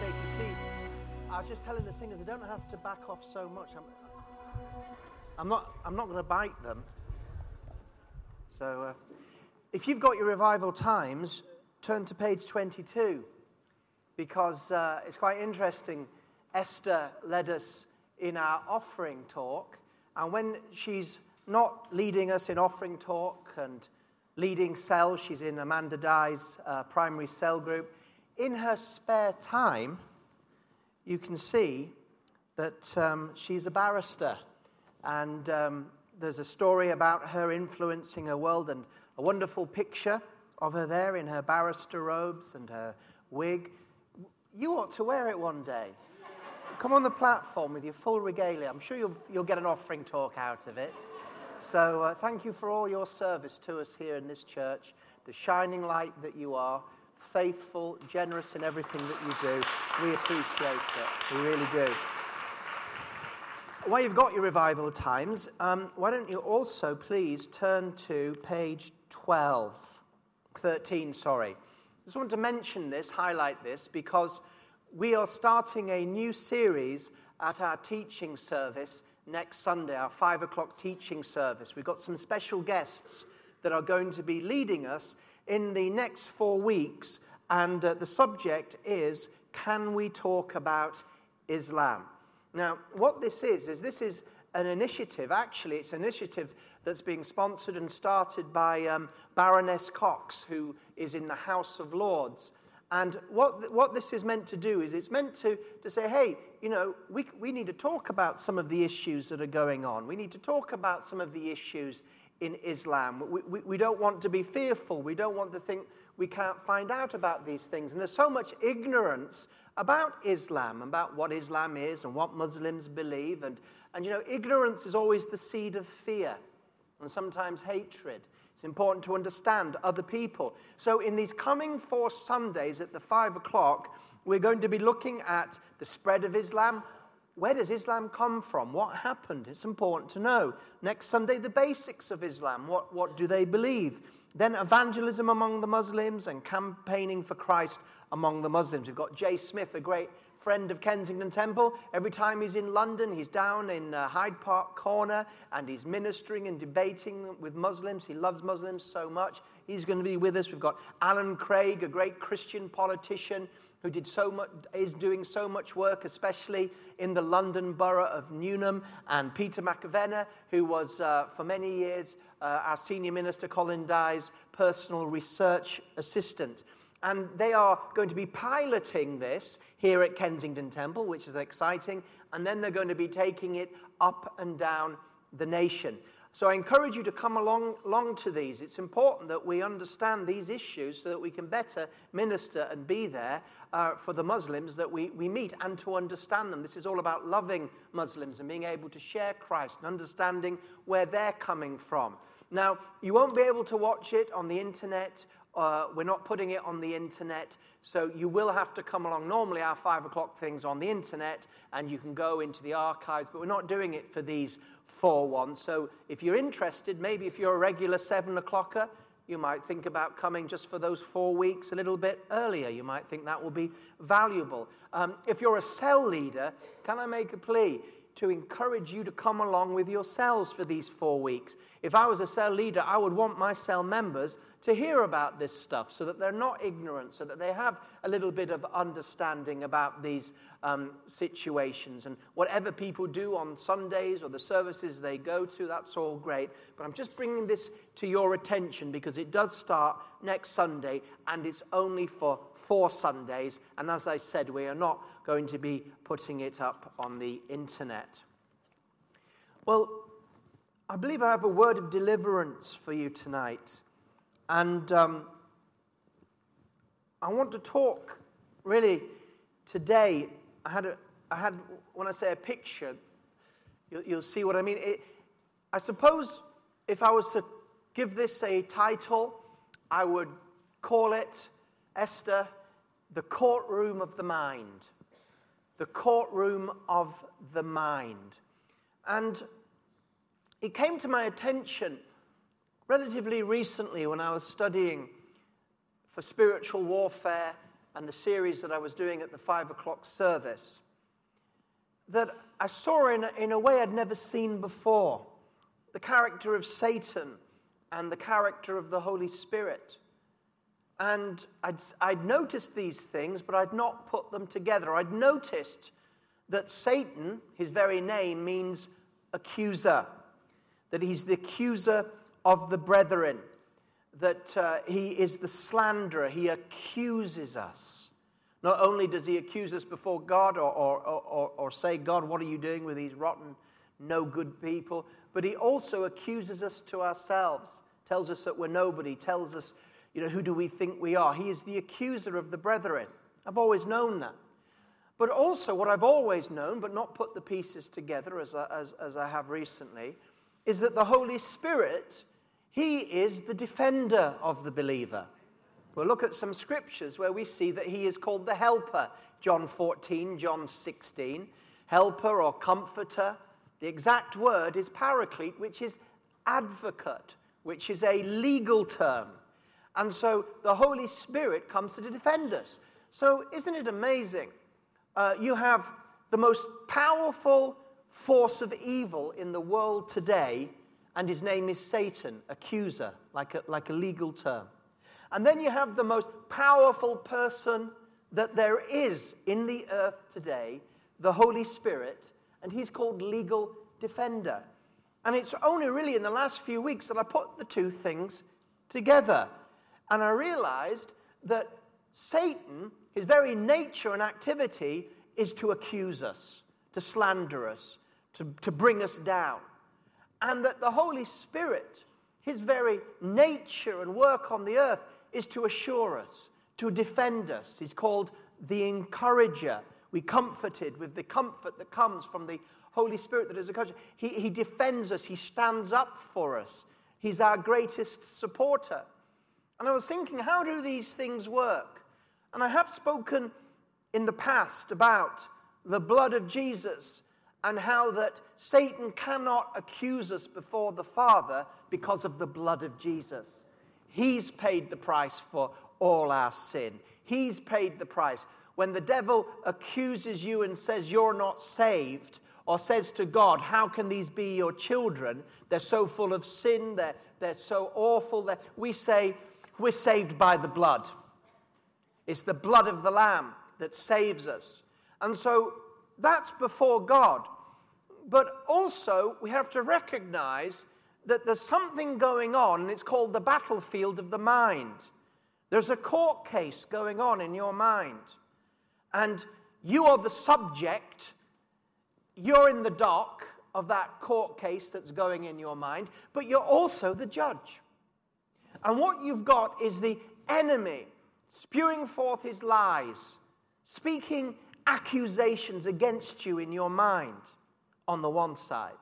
take your seats. I was just telling the singers, I don't have to back off so much. I'm, I'm not, I'm not going to bite them. So, uh, if you've got your revival times, turn to page 22 because uh, it's quite interesting. Esther led us in our offering talk, and when she's not leading us in offering talk and leading cells, she's in Amanda Dye's uh, primary cell group. In her spare time, you can see that um, she's a barrister. And um, there's a story about her influencing her world and a wonderful picture of her there in her barrister robes and her wig. You ought to wear it one day. Come on the platform with your full regalia. I'm sure you'll, you'll get an offering talk out of it. So, uh, thank you for all your service to us here in this church, the shining light that you are, faithful, generous in everything that you do. We appreciate it. We really do. While you've got your revival times, um, why don't you also please turn to page 12, 13, sorry. I just want to mention this, highlight this, because we are starting a new series at our teaching service next Sunday, our five o'clock teaching service. We've got some special guests that are going to be leading us in the next four weeks, and uh, the subject is Can we talk about Islam? Now, what this is, is this is an initiative, actually, it's an initiative that's being sponsored and started by um, Baroness Cox, who is in the House of Lords. And what, what this is meant to do is it's meant to, to say, hey, you know, we, we need to talk about some of the issues that are going on. We need to talk about some of the issues in Islam. We, we, we don't want to be fearful. We don't want to think we can't find out about these things. And there's so much ignorance about Islam, about what Islam is and what Muslims believe. And, and you know, ignorance is always the seed of fear and sometimes hatred. It's important to understand other people. So, in these coming four Sundays at the five o'clock, we're going to be looking at the spread of Islam. Where does Islam come from? What happened? It's important to know. Next Sunday, the basics of Islam. What, what do they believe? Then, evangelism among the Muslims and campaigning for Christ among the Muslims. We've got Jay Smith, a great friend of Kensington Temple. Every time he's in London, he's down in uh, Hyde Park Corner and he's ministering and debating with Muslims. He loves Muslims so much. He's going to be with us. We've got Alan Craig, a great Christian politician who did so much, is doing so much work, especially in the London borough of Newham, and Peter McAvenna, who was uh, for many years uh, our senior minister Colin Dye's personal research assistant. And they are going to be piloting this here at Kensington Temple, which is exciting. And then they're going to be taking it up and down the nation. So I encourage you to come along, along to these. It's important that we understand these issues so that we can better minister and be there uh, for the Muslims that we, we meet and to understand them. This is all about loving Muslims and being able to share Christ and understanding where they're coming from. Now, you won't be able to watch it on the internet uh, we're not putting it on the internet, so you will have to come along. Normally, our five o'clock things on the internet, and you can go into the archives, but we're not doing it for these four ones. So if you're interested, maybe if you're a regular seven o'clocker, you might think about coming just for those four weeks a little bit earlier. You might think that will be valuable. Um, if you're a cell leader, can I make a plea? To encourage you to come along with your cells for these four weeks. If I was a cell leader, I would want my cell members to hear about this stuff so that they're not ignorant, so that they have a little bit of understanding about these um, situations. And whatever people do on Sundays or the services they go to, that's all great. But I'm just bringing this to your attention because it does start next Sunday and it's only for four Sundays. And as I said, we are not going to be putting it up on the internet. Well, I believe I have a word of deliverance for you tonight. And um, I want to talk really today. I had, a, I had when I say a picture, you'll, you'll see what I mean. It, I suppose if I was to give this a title, I would call it Esther, the courtroom of the mind. The courtroom of the mind. And it came to my attention relatively recently when I was studying for spiritual warfare and the series that I was doing at the five o'clock service that I saw in a, in a way I'd never seen before the character of Satan and the character of the Holy Spirit. And I'd, I'd noticed these things, but I'd not put them together. I'd noticed that Satan, his very name, means accuser, that he's the accuser of the brethren, that uh, he is the slanderer, he accuses us. Not only does he accuse us before God or, or, or, or say, God, what are you doing with these rotten, no good people? But he also accuses us to ourselves, tells us that we're nobody, tells us, you know, who do we think we are? He is the accuser of the brethren. I've always known that. But also, what I've always known, but not put the pieces together as I, as, as I have recently, is that the Holy Spirit, He is the defender of the believer. We'll look at some scriptures where we see that he is called the helper. John 14, John 16. Helper or comforter. The exact word is paraclete, which is advocate, which is a legal term. And so the Holy Spirit comes to defend us. So isn't it amazing? Uh, you have the most powerful force of evil in the world today, and his name is Satan, accuser, like a, like a legal term. And then you have the most powerful person that there is in the earth today, the Holy Spirit, and he's called legal defender. And it's only really in the last few weeks that I put the two things together. And I realized that Satan, his very nature and activity, is to accuse us, to slander us, to, to bring us down. And that the Holy Spirit, his very nature and work on the earth, is to assure us, to defend us. He's called the encourager. We comforted with the comfort that comes from the Holy Spirit that is a coach. He, he defends us, He stands up for us. He's our greatest supporter. And I was thinking, how do these things work? And I have spoken in the past about the blood of Jesus and how that Satan cannot accuse us before the Father because of the blood of Jesus. He's paid the price for all our sin. He's paid the price. When the devil accuses you and says you're not saved, or says to God, How can these be your children? They're so full of sin, they're, they're so awful. They're, we say, We're saved by the blood. It's the blood of the Lamb that saves us. And so that's before God. But also, we have to recognize that there's something going on, and it's called the battlefield of the mind. There's a court case going on in your mind, and you are the subject, you're in the dock of that court case that's going in your mind, but you're also the judge. And what you've got is the enemy spewing forth his lies, speaking accusations against you in your mind on the one side.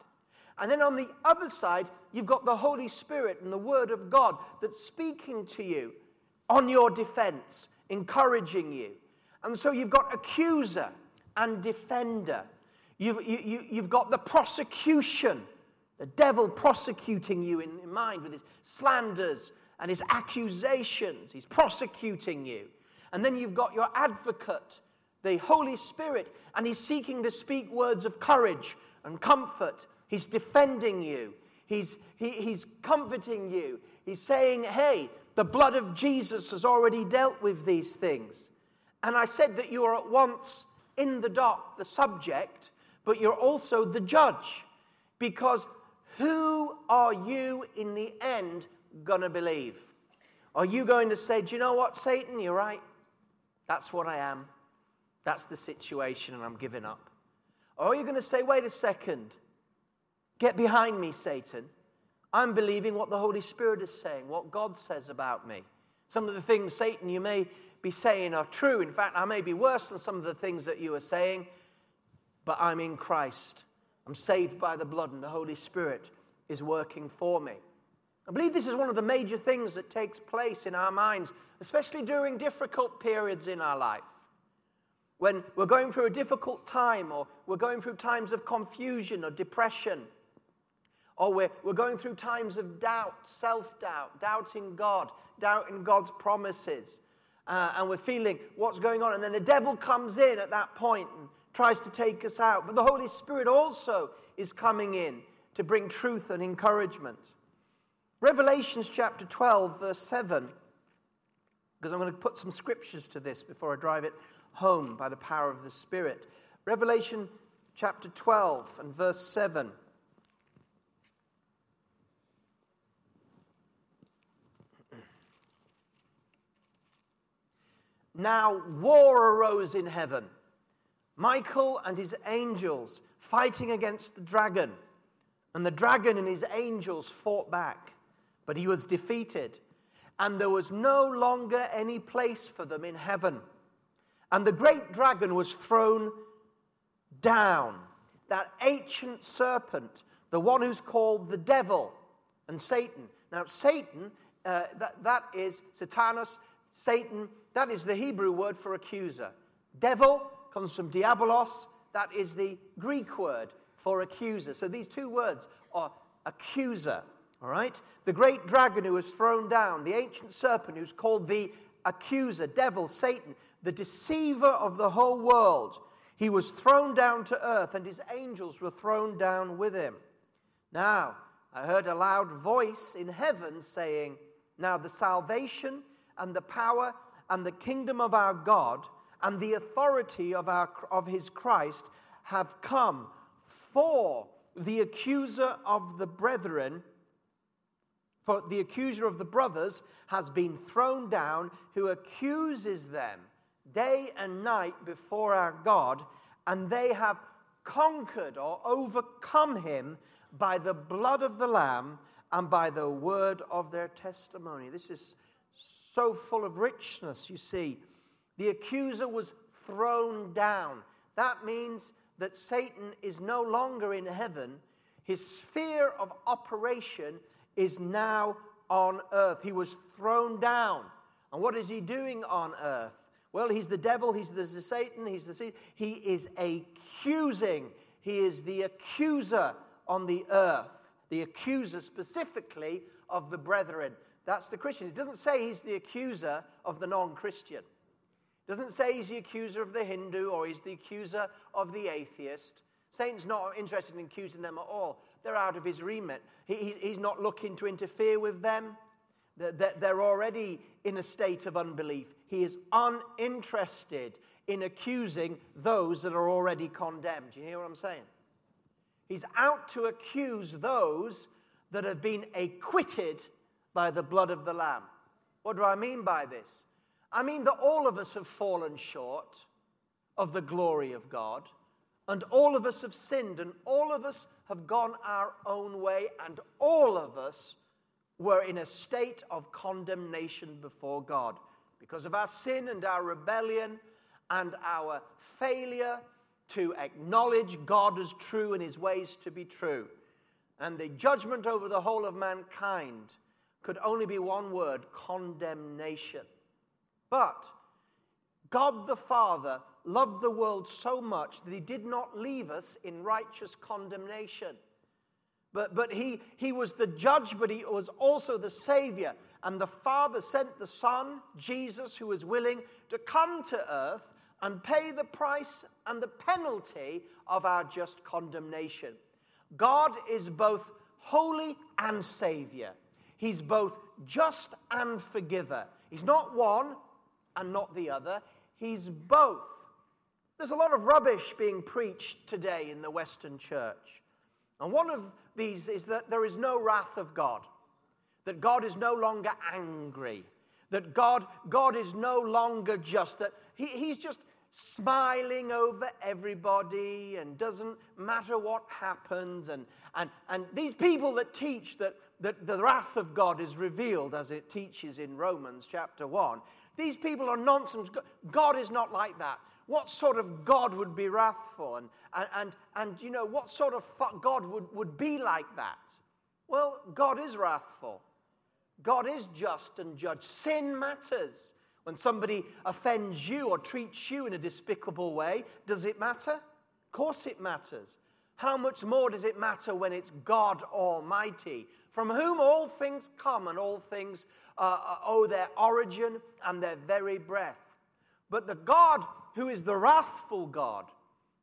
And then on the other side, you've got the Holy Spirit and the Word of God that's speaking to you on your defense, encouraging you. And so you've got accuser and defender. You've, you, you, you've got the prosecution, the devil prosecuting you in, in mind with his slanders and his accusations. He's prosecuting you. And then you've got your advocate, the Holy Spirit, and he's seeking to speak words of courage and comfort He's defending you. He's, he, he's comforting you. He's saying, hey, the blood of Jesus has already dealt with these things. And I said that you are at once in the dock, the subject, but you're also the judge. Because who are you in the end going to believe? Are you going to say, do you know what, Satan? You're right. That's what I am. That's the situation, and I'm giving up. Or are you going to say, wait a second? Get behind me, Satan. I'm believing what the Holy Spirit is saying, what God says about me. Some of the things, Satan, you may be saying are true. In fact, I may be worse than some of the things that you are saying, but I'm in Christ. I'm saved by the blood, and the Holy Spirit is working for me. I believe this is one of the major things that takes place in our minds, especially during difficult periods in our life. When we're going through a difficult time, or we're going through times of confusion or depression or we're, we're going through times of doubt, self doubt, doubting God, doubting God's promises. uh, and we're feeling what's going on. And then the devil comes in at that point and tries to take us out. But the Holy Spirit also is coming in to bring truth and encouragement. Revelations chapter 12, verse 7, because I'm going to put some scriptures to this before I drive it home by the power of the Spirit. Revelation chapter 12 and verse 7. Now war arose in heaven. Michael and his angels fighting against the dragon. And the dragon and his angels fought back, but he was defeated. And there was no longer any place for them in heaven. And the great dragon was thrown down, that ancient serpent, the one who's called the devil and Satan. Now, Satan, uh, that, that is Satanas, Satan, that is the Hebrew word for accuser. Devil comes from diabolos, that is the Greek word for accuser. So these two words are accuser, all right? The great dragon who was thrown down, the ancient serpent who's called the accuser, devil, Satan, the deceiver of the whole world. He was thrown down to earth, and his angels were thrown down with him. Now, I heard a loud voice in heaven saying, Now the salvation and the power and the kingdom of our God and the authority of, our, of his Christ have come. For the accuser of the brethren, for the accuser of the brothers has been thrown down, who accuses them day and night before our God, and they have conquered or overcome him by the blood of the Lamb and by the word of their testimony. This is so full of richness, you see. The accuser was thrown down. That means that Satan is no longer in heaven. His sphere of operation is now on earth. He was thrown down. And what is he doing on earth? Well, he's the devil, he's the Satan, he's the he is accusing. He is the accuser on the earth. The accuser specifically of the brethren. That's the Christians. It doesn't say he's the accuser of the non Christian. It doesn't say he's the accuser of the Hindu or he's the accuser of the atheist. Satan's not interested in accusing them at all. They're out of his remit. He, he's not looking to interfere with them. They're already in a state of unbelief. He is uninterested in accusing those that are already condemned. You hear what I'm saying? He's out to accuse those that have been acquitted by the blood of the Lamb. What do I mean by this? I mean that all of us have fallen short of the glory of God, and all of us have sinned, and all of us have gone our own way, and all of us were in a state of condemnation before God because of our sin and our rebellion and our failure to acknowledge God as true and his ways to be true. And the judgment over the whole of mankind could only be one word condemnation. But God the Father loved the world so much that he did not leave us in righteous condemnation. But, but he, he was the judge, but he was also the Savior. And the Father sent the Son, Jesus, who was willing to come to earth and pay the price and the penalty of our just condemnation. God is both holy and Savior. He's both just and forgiver. He's not one and not the other, he's both. There's a lot of rubbish being preached today in the Western church. And one of these is that there is no wrath of God, that God is no longer angry, that God, God is no longer just, that he, He's just smiling over everybody and doesn't matter what happens. And, and, and these people that teach that, that the wrath of God is revealed as it teaches in Romans chapter 1, these people are nonsense. God is not like that. What sort of God would be wrathful? And, and, and, and you know, what sort of God would, would be like that? Well, God is wrathful. God is just and judge. Sin matters. When somebody offends you or treats you in a despicable way, does it matter? Of course it matters. How much more does it matter when it's God Almighty? from whom all things come and all things uh, uh, owe their origin and their very breath. But the God who is the wrathful God,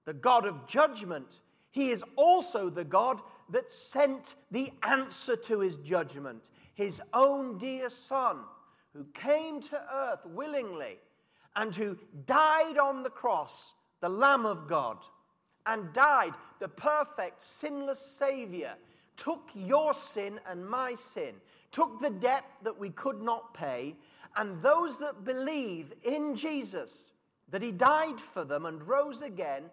the God of judgment, he is also the God that sent the answer to his judgment, his own dear Son, who came to earth willingly and who died on the cross, the Lamb of God, and died, the perfect, sinless Savior took your sin and my sin, took the debt that we could not pay, and those that believe in Jesus, that He died for them and rose again,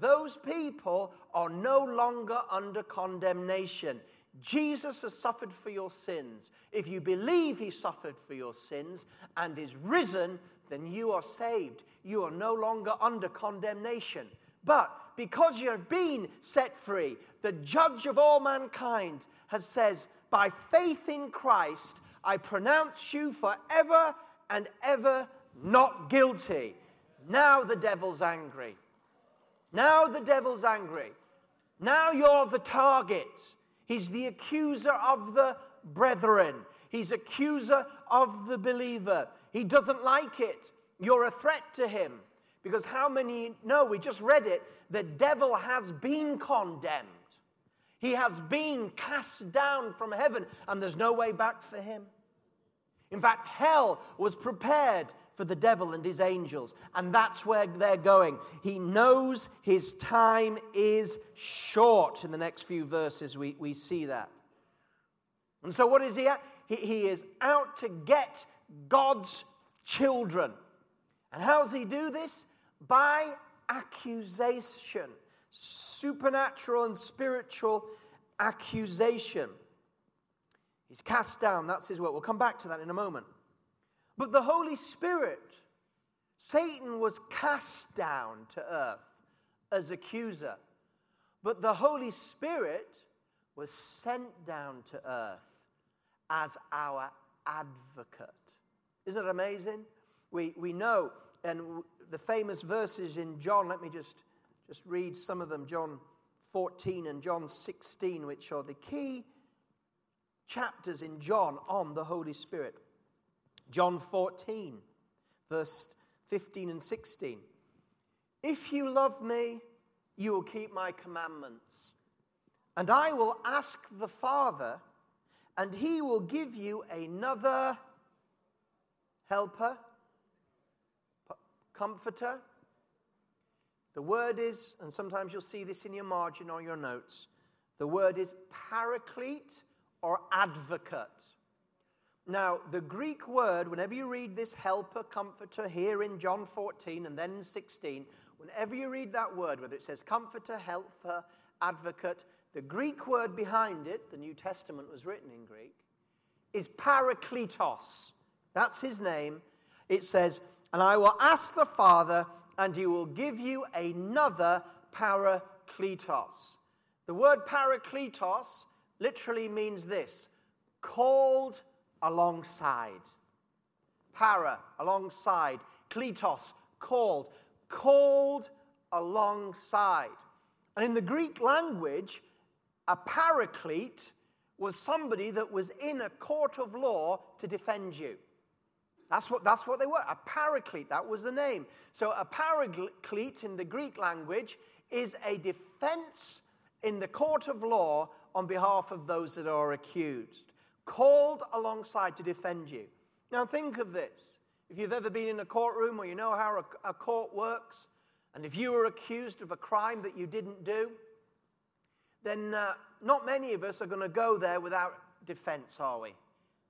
those people are no longer under condemnation. Jesus has suffered for your sins. If you believe He suffered for your sins and is risen, then you are saved. You are no longer under condemnation. But because you've been set free, the judge of all mankind has says, by faith in Christ, I pronounce you forever and ever not guilty. Now the devil's angry. Now the devil's angry. Now you're the target. He's the accuser of the brethren. He's accuser of the believer. He doesn't like it. You're a threat to him. Because how many know, we just read it, the devil has been condemned. He has been cast down from heaven, and there's no way back for him. In fact, hell was prepared for the devil and his angels, and that's where they're going. He knows his time is short. In the next few verses, we, we see that. And so, what is he at? He, he is out to get God's children. And how does he do this? by accusation, supernatural and spiritual accusation. He's cast down, that's his work. We'll come back to that in a moment. But the Holy Spirit, Satan was cast down to earth as accuser, but the Holy Spirit was sent down to earth as our advocate. Isn't it amazing? We, we know, and the famous verses in John, let me just, just read some of them John 14 and John 16, which are the key chapters in John on the Holy Spirit. John 14, verse 15 and 16. If you love me, you will keep my commandments. And I will ask the Father, and he will give you another helper comforter. The word is, and sometimes you'll see this in your margin or your notes, the word is paraclete or advocate. Now, the Greek word, whenever you read this helper, comforter here in John 14 and then 16, whenever you read that word, whether it says comforter, helper, advocate, the Greek word behind it, the New Testament was written in Greek, is parakletos. That's his name. It says, and I will ask the Father, and he will give you another parakletos. The word parakletos literally means this called alongside. Para, alongside. Kletos, called. Called alongside. And in the Greek language, a paraclete was somebody that was in a court of law to defend you. That's what, that's what they were. A paraclete, that was the name. So a paraclete in the Greek language is a defense in the court of law on behalf of those that are accused, called alongside to defend you. Now think of this. If you've ever been in a courtroom or you know how a, a court works, and if you were accused of a crime that you didn't do, then uh, not many of us are going to go there without defense, are we?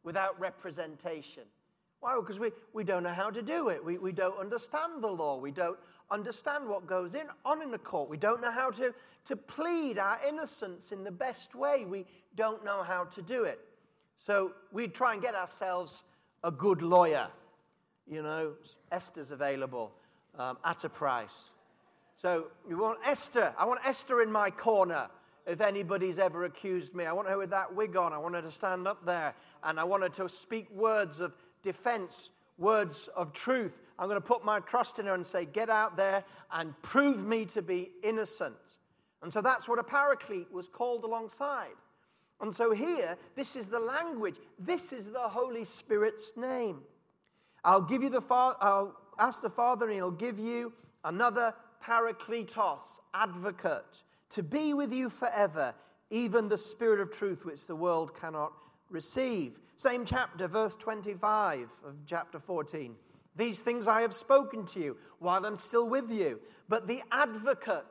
Without representation. Why? Because we, we don't know how to do it. We, we don't understand the law. We don't understand what goes in, on in the court. We don't know how to, to plead our innocence in the best way. We don't know how to do it. So we'd try and get ourselves a good lawyer. You know, Esther's available um, at a price. So we want Esther. I want Esther in my corner if anybody's ever accused me. I want her with that wig on. I want her to stand up there and I want her to speak words of defense, words of truth. I'm going to put my trust in her and say, Get out there and prove me to be innocent. And so that's what a paraclete was called alongside. And so here, this is the language. This is the Holy Spirit's name. I'll give you the Father, I'll ask the Father, and He'll give you another Parakletos, advocate, to be with you forever, even the Spirit of truth, which the world cannot receive. Same chapter, verse 25 of chapter 14. These things I have spoken to you while I'm still with you. But the advocate,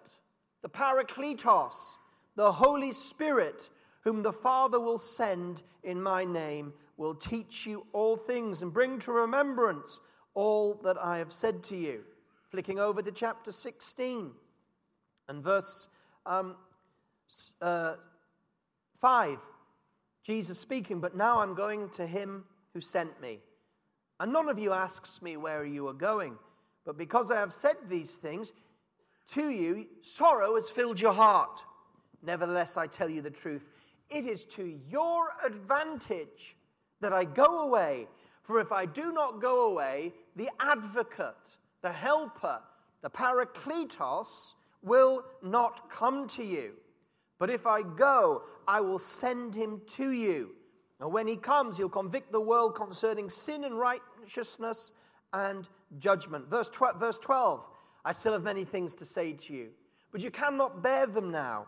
the Parakletos, the Holy Spirit, whom the Father will send in my name, will teach you all things and bring to remembrance all that I have said to you. Flicking over to chapter 16 and verse um, uh, 5. Jesus speaking, but now I'm going to him who sent me. And none of you asks me where you are going. But because I have said these things to you, sorrow has filled your heart. Nevertheless, I tell you the truth. It is to your advantage that I go away. For if I do not go away, the advocate, the helper, the parakletos will not come to you. But if I go, I will send him to you. And when he comes, he'll convict the world concerning sin and righteousness and judgment. Verse 12, verse 12 I still have many things to say to you, but you cannot bear them now.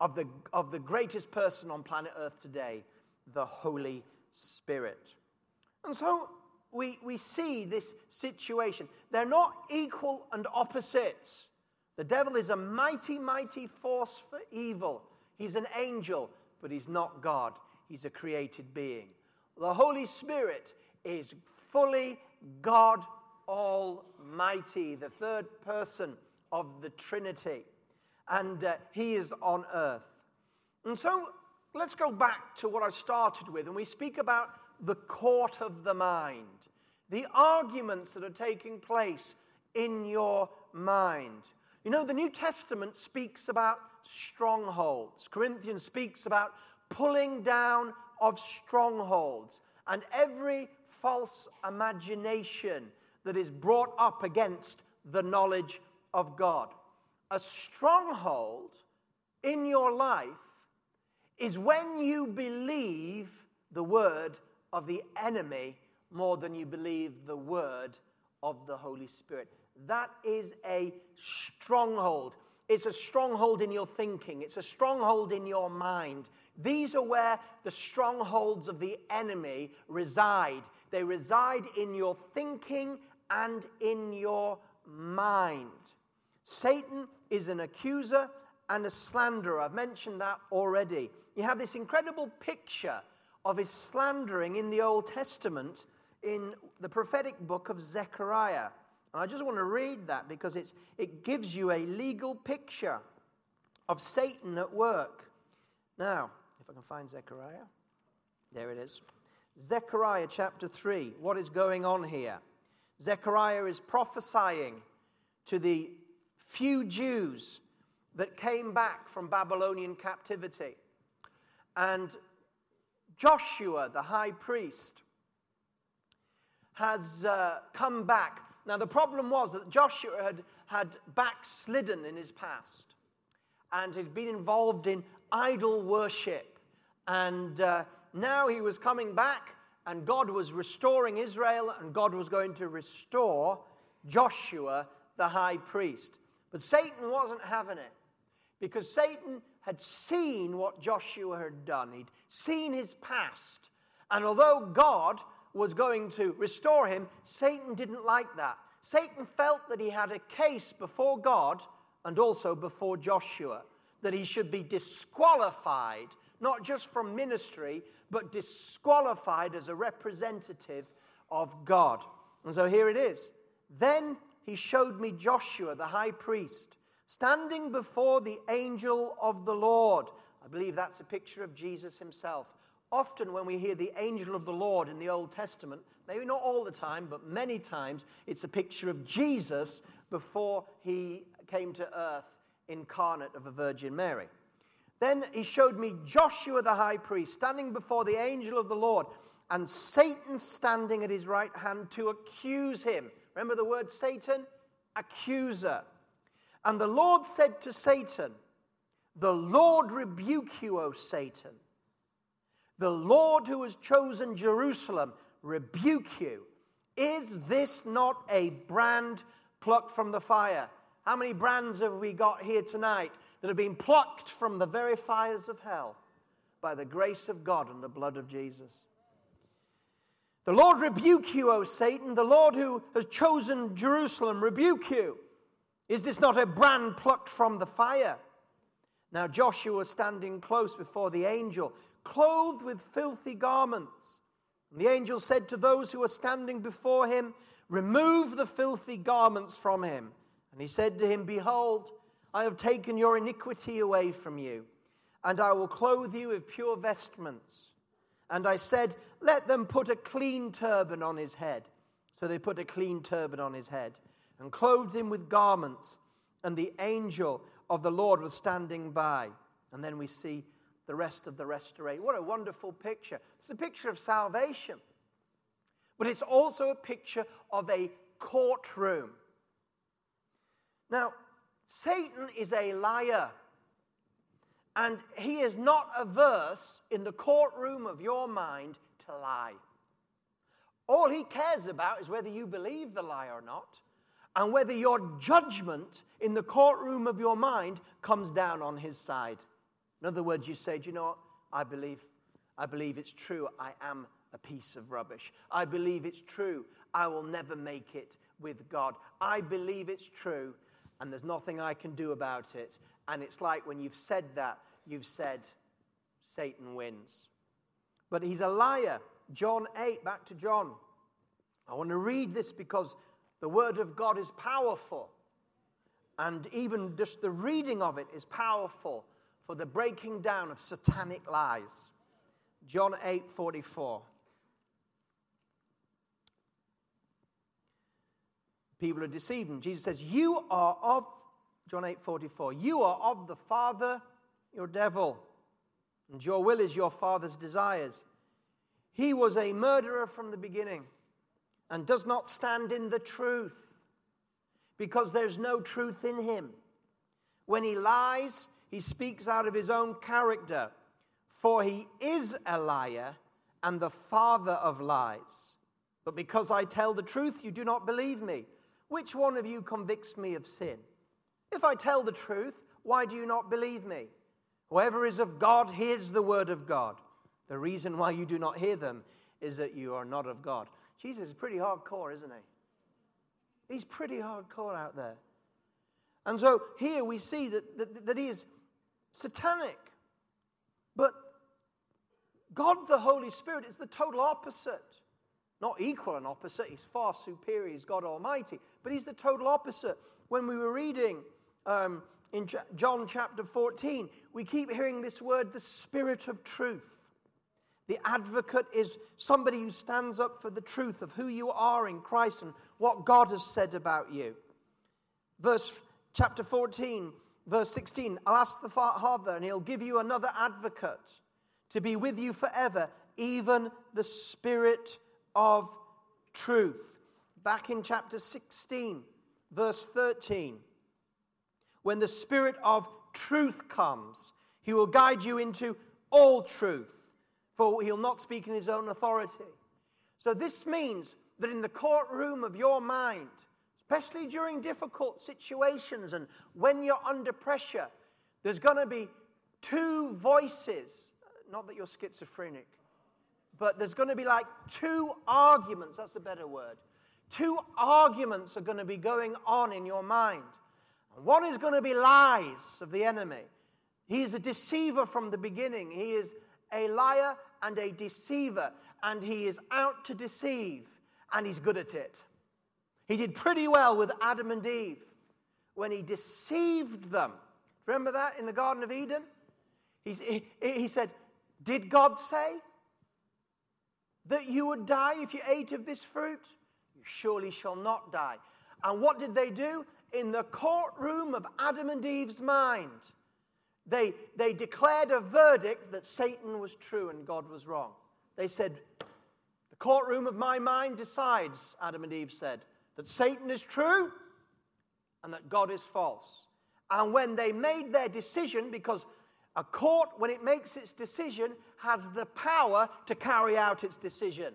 of the, of the greatest person on planet Earth today, the Holy Spirit. And so we, we see this situation. They're not equal and opposites. The devil is a mighty, mighty force for evil. He's an angel, but he's not God. He's a created being. The Holy Spirit is fully God Almighty, the third person of the Trinity. And uh, he is on earth. And so let's go back to what I started with, and we speak about the court of the mind, the arguments that are taking place in your mind. You know, the New Testament speaks about strongholds. Corinthians speaks about pulling down of strongholds and every false imagination that is brought up against the knowledge of God. A stronghold in your life is when you believe the word of the enemy more than you believe the word of the Holy Spirit. That is a stronghold. It's a stronghold in your thinking, it's a stronghold in your mind. These are where the strongholds of the enemy reside. They reside in your thinking and in your mind. Satan is an accuser and a slanderer. I've mentioned that already. You have this incredible picture of his slandering in the Old Testament in the prophetic book of Zechariah. And I just want to read that because it's, it gives you a legal picture of Satan at work. Now, if I can find Zechariah, there it is. Zechariah chapter 3. What is going on here? Zechariah is prophesying to the few Jews that came back from Babylonian captivity. And Joshua, the high priest, has uh, come back now, the problem was that Joshua had, had backslidden in his past and had been involved in idol worship. And uh, now he was coming back, and God was restoring Israel, and God was going to restore Joshua, the high priest. But Satan wasn't having it because Satan had seen what Joshua had done, he'd seen his past. And although God was going to restore him, Satan didn't like that. Satan felt that he had a case before God and also before Joshua, that he should be disqualified, not just from ministry, but disqualified as a representative of God. And so here it is. Then he showed me Joshua, the high priest, standing before the angel of the Lord. I believe that's a picture of Jesus himself. Often, when we hear the angel of the Lord in the Old Testament, maybe not all the time, but many times, it's a picture of Jesus before he came to earth incarnate of a Virgin Mary. Then he showed me Joshua the high priest standing before the angel of the Lord, and Satan standing at his right hand to accuse him. Remember the word Satan? Accuser. And the Lord said to Satan, The Lord rebuke you, O Satan. The Lord who has chosen Jerusalem rebuke you. Is this not a brand plucked from the fire? How many brands have we got here tonight that have been plucked from the very fires of hell by the grace of God and the blood of Jesus? The Lord rebuke you, O Satan. The Lord who has chosen Jerusalem rebuke you. Is this not a brand plucked from the fire? Now Joshua was standing close before the angel, clothed with filthy garments. And the angel said to those who were standing before him, Remove the filthy garments from him. And he said to him, Behold, I have taken your iniquity away from you, and I will clothe you with pure vestments. And I said, Let them put a clean turban on his head. So they put a clean turban on his head and clothed him with garments. And the angel of the Lord was standing by. And then we see the rest of the restoration. What a wonderful picture. It's a picture of salvation, but it's also a picture of a courtroom. Now, Satan is a liar. And he is not averse in the courtroom of your mind to lie. All he cares about is whether you believe the lie or not, and whether your judgment in the courtroom of your mind comes down on his side. In other words, you say, Do you know what? I believe, I believe it's true. I am a piece of rubbish. I believe it's true. I will never make it with God. I believe it's true and there's nothing I can do about it. And it's like when you've said that, you've said, Satan wins. But he's a liar. John 8, back to John. I want to read this because the Word of God is powerful. And even just the reading of it is powerful for the breaking down of satanic lies. John 8, 44. people are deceived. Jesus says, You are of, John 8 44, you are of the Father, your devil, and your will is your father's desires. He was a murderer from the beginning and does not stand in the truth because there's no truth in him. When he lies, he speaks out of his own character, for he is a liar and the father of lies. But because I tell the truth, you do not believe me. Which one of you convicts me of sin? If I tell the truth, why do you not believe me? Whoever is of God hears the word of God. The reason why you do not hear them is that you are not of God. Jesus is pretty hardcore, isn't he? He's pretty hardcore out there. And so here we see that, that, that he is satanic. But God the Holy Spirit is the total opposite. Not equal and opposite, he's far superior, he's God Almighty, but he's the total opposite. When we were reading um, in John chapter 14, we keep hearing this word, the Spirit of truth. The advocate is somebody who stands up for the truth of who you are in Christ and what God has said about you. Verse chapter 14, verse 16 I'll ask the Father, and he'll give you another advocate to be with you forever, even the Spirit of truth. Back in chapter 16, verse 13, when the Spirit of truth comes, he will guide you into all truth, for he'll not speak in his own authority. So, this means that in the courtroom of your mind, especially during difficult situations and when you're under pressure, there's going to be two voices. Not that you're schizophrenic, but there's going to be like two arguments, that's a better word. Two arguments are going to be going on in your mind. One is going to be lies of the enemy. He is a deceiver from the beginning. He is a liar and a deceiver, and he is out to deceive, and he's good at it. He did pretty well with Adam and Eve when he deceived them. Remember that in the Garden of Eden? He, he said, Did God say that you would die if you ate of this fruit? You surely shall not die. And what did they do? In the courtroom of Adam and Eve's mind, they, they declared a verdict that Satan was true and God was wrong. They said, The courtroom of my mind decides, Adam and Eve said, that Satan is true and that God is false. And when they made their decision, because a court, when it makes its decision, has the power to carry out its decision.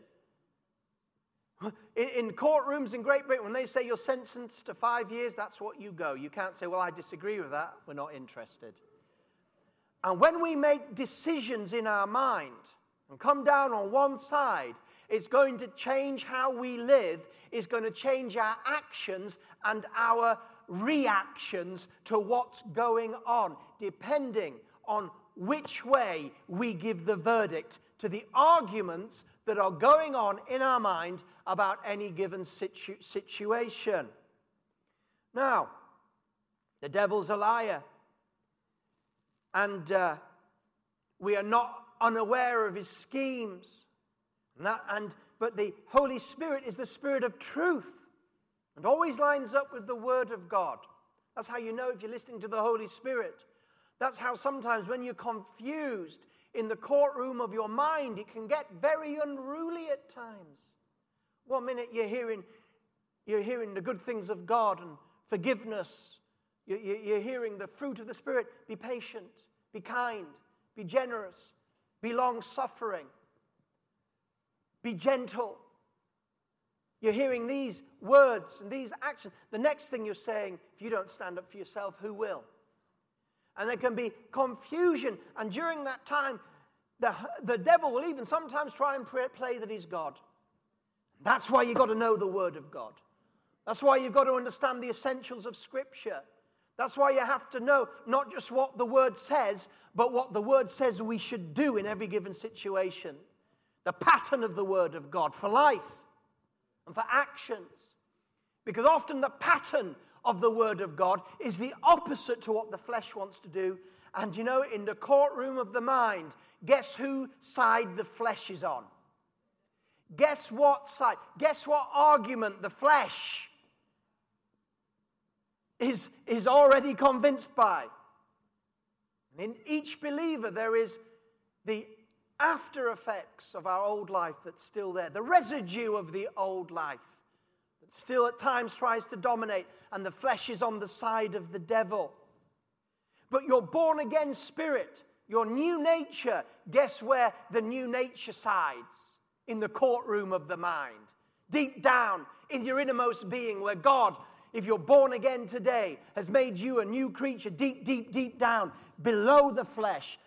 In, courtrooms in Great Britain, when they say you're sentenced to five years, that's what you go. You can't say, well, I disagree with that. We're not interested. And when we make decisions in our mind and come down on one side, it's going to change how we live, it's going to change our actions and our reactions to what's going on, depending on which way we give the verdict to the arguments that are going on in our mind about any given situ- situation. Now, the devil's a liar. And uh, we are not unaware of his schemes. And that, and, but the Holy Spirit is the Spirit of truth and always lines up with the Word of God. That's how you know if you're listening to the Holy Spirit. That's how sometimes when you're confused in the courtroom of your mind, it can get very unruly at times. One minute you're hearing, you're hearing the good things of God and forgiveness you're hearing the fruit of the Spirit be patient, be kind, be generous, be long suffering, be gentle. You're hearing these words and these actions. The next thing you're saying, if you don't stand up for yourself, who will? And there can be confusion. And during that time, the, the devil will even sometimes try and play that he's God. That's why you've got to know the Word of God. That's why you've got to understand the essentials of Scripture. That's why you have to know not just what the word says, but what the word says we should do in every given situation. The pattern of the word of God for life and for actions. Because often the pattern of the word of God is the opposite to what the flesh wants to do. And you know, in the courtroom of the mind, guess who side the flesh is on? Guess what side? Guess what argument the flesh is, is already convinced by. And in each believer, there is the after effects of our old life that's still there, the residue of the old life that still at times tries to dominate, and the flesh is on the side of the devil. But your born again spirit, your new nature, guess where the new nature sides? In the courtroom of the mind. Deep down in your innermost being, where God if you're born again today, has made you a new creature deep, deep, deep down, below the flesh,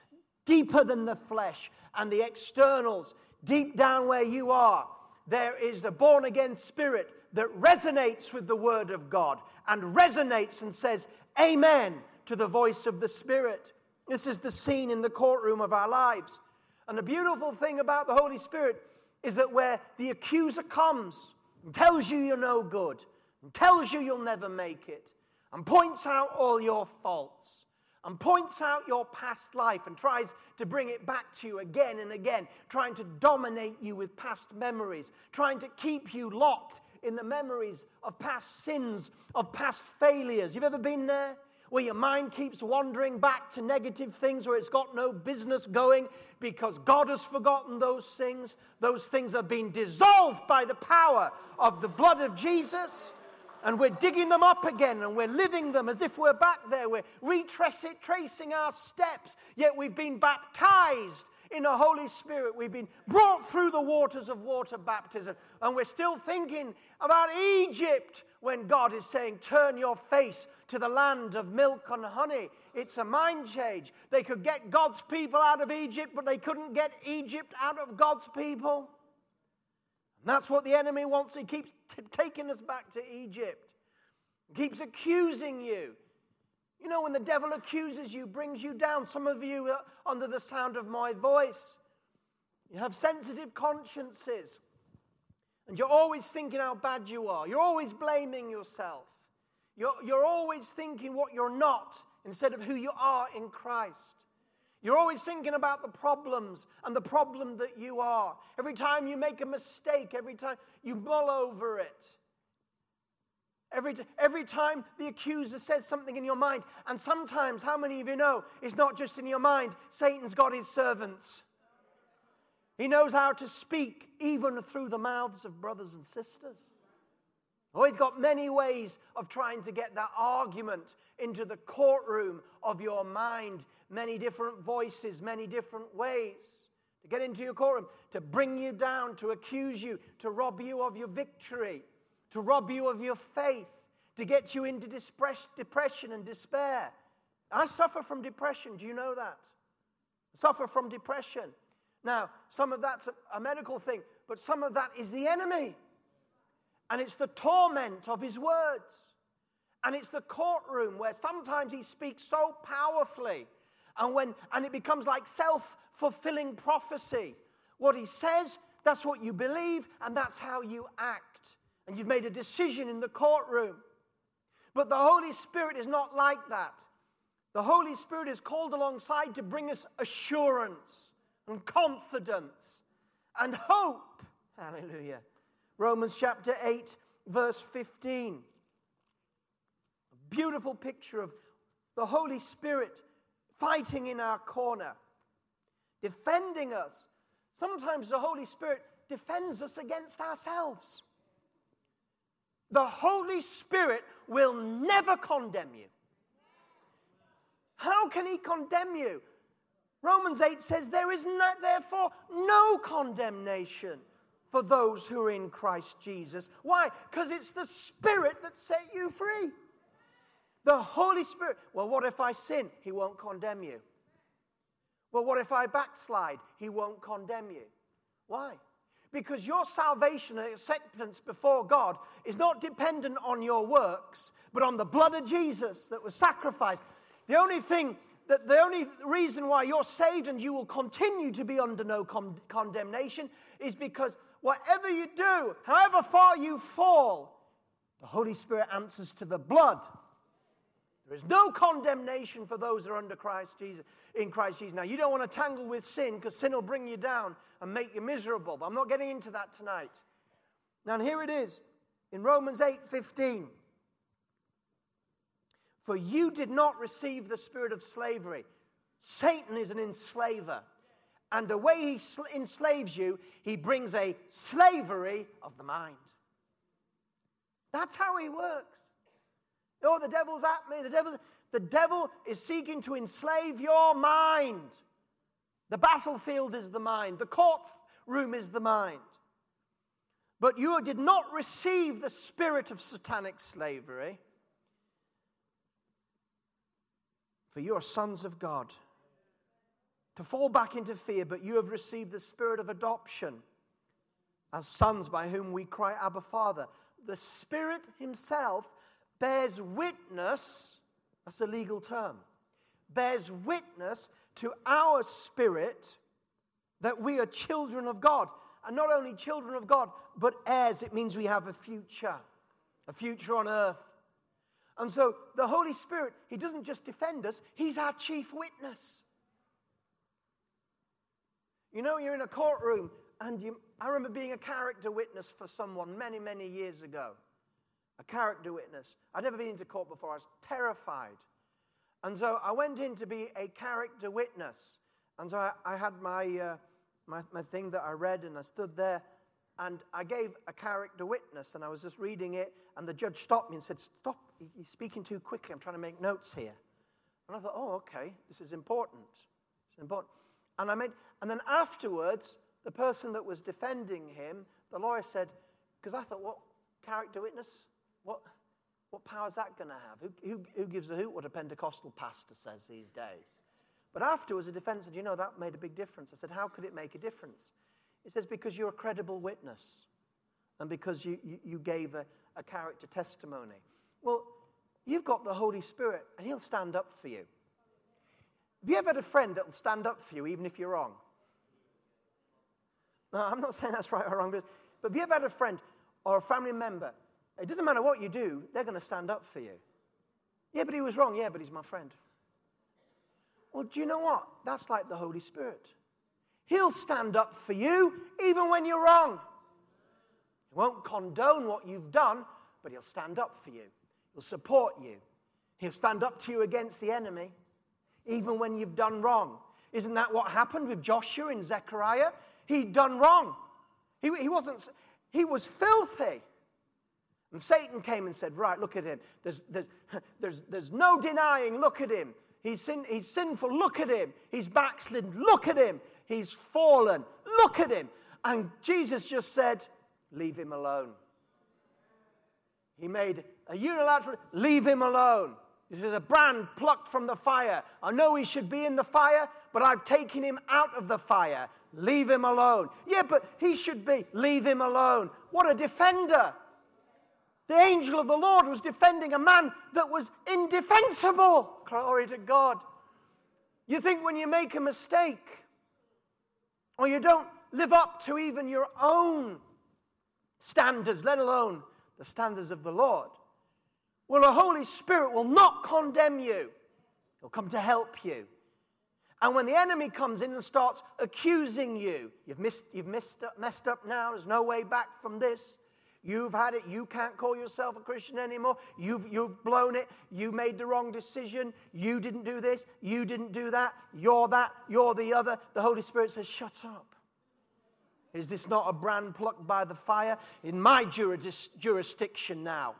deeper than the flesh and the externals, deep down where you are, there is the born again spirit that resonates with the word of God and resonates and says, Amen to the voice of the Spirit. This is the scene in the courtroom of our lives. And the beautiful thing about the Holy Spirit is that where the accuser comes and tells you you're no good, and tells you you'll never make it and points out all your faults and points out your past life and tries to bring it back to you again and again, trying to dominate you with past memories, trying to keep you locked in the memories of past sins, of past failures. You've ever been there? Where your mind keeps wandering back to negative things where it's got no business going because God has forgotten those things. Those things have been dissolved by the power of the blood of Jesus and we're digging them up again and we're living them as if we're back there. We're retracing our steps, yet we've been baptized in the Holy Spirit. We've been brought through the waters of water baptism, and we're still thinking about Egypt when God is saying, Turn your face to the land of milk and honey. It's a mind change. They could get God's people out of Egypt, but they couldn't get Egypt out of God's people. And That's what the enemy wants. He keeps t- taking us back to Egypt, he keeps accusing you. You know, when the devil accuses you, brings you down, some of you are under the sound of my voice. You have sensitive consciences, and you're always thinking how bad you are. You're always blaming yourself. You're, you're always thinking what you're not instead of who you are in Christ. You're always thinking about the problems and the problem that you are. Every time you make a mistake, every time you mull over it. Every, every time the accuser says something in your mind, and sometimes, how many of you know, it's not just in your mind, Satan's got his servants. He knows how to speak even through the mouths of brothers and sisters. Oh, he's got many ways of trying to get that argument into the courtroom of your mind, many different voices, many different ways to get into your courtroom, to bring you down, to accuse you, to rob you of your victory, to rob you of your faith, to get you into depression and despair. I suffer from depression. Do you know that? I suffer from depression. Now, some of that's a medical thing, but some of that is the enemy. And it's the torment of his words. And it's the courtroom where sometimes he speaks so powerfully and when and it becomes like self-fulfilling prophecy. What he says, that's what you believe, and that's how you act. And you've made a decision in the courtroom. But the Holy Spirit is not like that. The Holy Spirit is called alongside to bring us assurance and confidence and hope. Hallelujah. Romans chapter 8, verse 15. A beautiful picture of the Holy Spirit fighting in our corner, defending us. Sometimes the Holy Spirit defends us against ourselves. The Holy Spirit will never condemn you. How can He condemn you? Romans 8 says, There is not, therefore no condemnation for those who are in Christ Jesus. Why? Because it's the Spirit that set you free. The Holy Spirit. Well, what if I sin? He won't condemn you. Well, what if I backslide? He won't condemn you. Why? Because your salvation and acceptance before God is not dependent on your works, but on the blood of Jesus that was sacrificed. The only thing that the only reason why you're saved and you will continue to be under no con- condemnation is because whatever you do, however far you fall, the Holy Spirit answers to the blood. There is no condemnation for those that are under Christ Jesus, in Christ Jesus. Now, you don't want to tangle with sin because sin will bring you down and make you miserable. But I'm not getting into that tonight. Now, here it is in Romans 8 15. For you did not receive the spirit of slavery. Satan is an enslaver. And the way he sl- enslaves you, he brings a slavery of the mind. That's how he works. Oh, the devil's at me. The devil, the devil is seeking to enslave your mind. The battlefield is the mind, the courtroom is the mind. But you did not receive the spirit of satanic slavery, for you are sons of God to fall back into fear, but you have received the spirit of adoption as sons by whom we cry, Abba, Father. The Spirit Himself bears witness, that's a legal term, bears witness to our spirit that we are children of God. And not only children of God, but heirs. It means we have a future, a future on earth. And so the Holy Spirit, He doesn't just defend us, He's our chief witness. You know, you're in a courtroom, and you, I remember being a character witness for someone many, many years ago. A character witness. I'd never been into court before, I was terrified. And so I went in to be a character witness. And so I, I had my, uh, my, my thing that I read, and I stood there, and I gave a character witness, and I was just reading it, and the judge stopped me and said, Stop, you're speaking too quickly. I'm trying to make notes here. And I thought, Oh, okay, this is important. It's important. And I made, and then afterwards, the person that was defending him, the lawyer said, because I thought, what character witness? What, what power is that going to have? Who, who, who, gives a hoot what a Pentecostal pastor says these days? But afterwards, the defense said, you know, that made a big difference. I said, how could it make a difference? He says, because you're a credible witness and because you, you, you gave a, a character testimony. Well, you've got the Holy Spirit and He'll stand up for you. Have you ever had a friend that will stand up for you even if you're wrong? No, I'm not saying that's right or wrong, but, but have you ever had a friend or a family member? It doesn't matter what you do, they're going to stand up for you. Yeah, but he was wrong. Yeah, but he's my friend. Well, do you know what? That's like the Holy Spirit. He'll stand up for you even when you're wrong. He won't condone what you've done, but he'll stand up for you. He'll support you. He'll stand up to you against the enemy, even when you've done wrong. Isn't that what happened with Joshua and Zechariah? He'd done wrong. He, he wasn't, he was filthy. And Satan came and said, Right, look at him. There's, there's, there's, there's no denying, look at him. He's, sin, he's sinful, look at him. He's backslidden, look at him. He's fallen, look at him. And Jesus just said, Leave him alone. He made a unilateral, leave him alone. This is a brand plucked from the fire. I know he should be in the fire, but I've taken him out of the fire. Leave him alone. Yeah, but he should be. Leave him alone. What a defender. The angel of the Lord was defending a man that was indefensible. Glory to God. You think when you make a mistake, or you don't live up to even your own standards, let alone the standards of the Lord, well, the Holy Spirit will not condemn you, He'll come to help you. And when the enemy comes in and starts accusing you, you've, missed, you've missed up, messed up now, there's no way back from this. You've had it. You can't call yourself a Christian anymore. You've, you've blown it. You made the wrong decision. You didn't do this. You didn't do that. You're that. You're the other. The Holy Spirit says, Shut up. Is this not a brand plucked by the fire? In my jurisdiction now.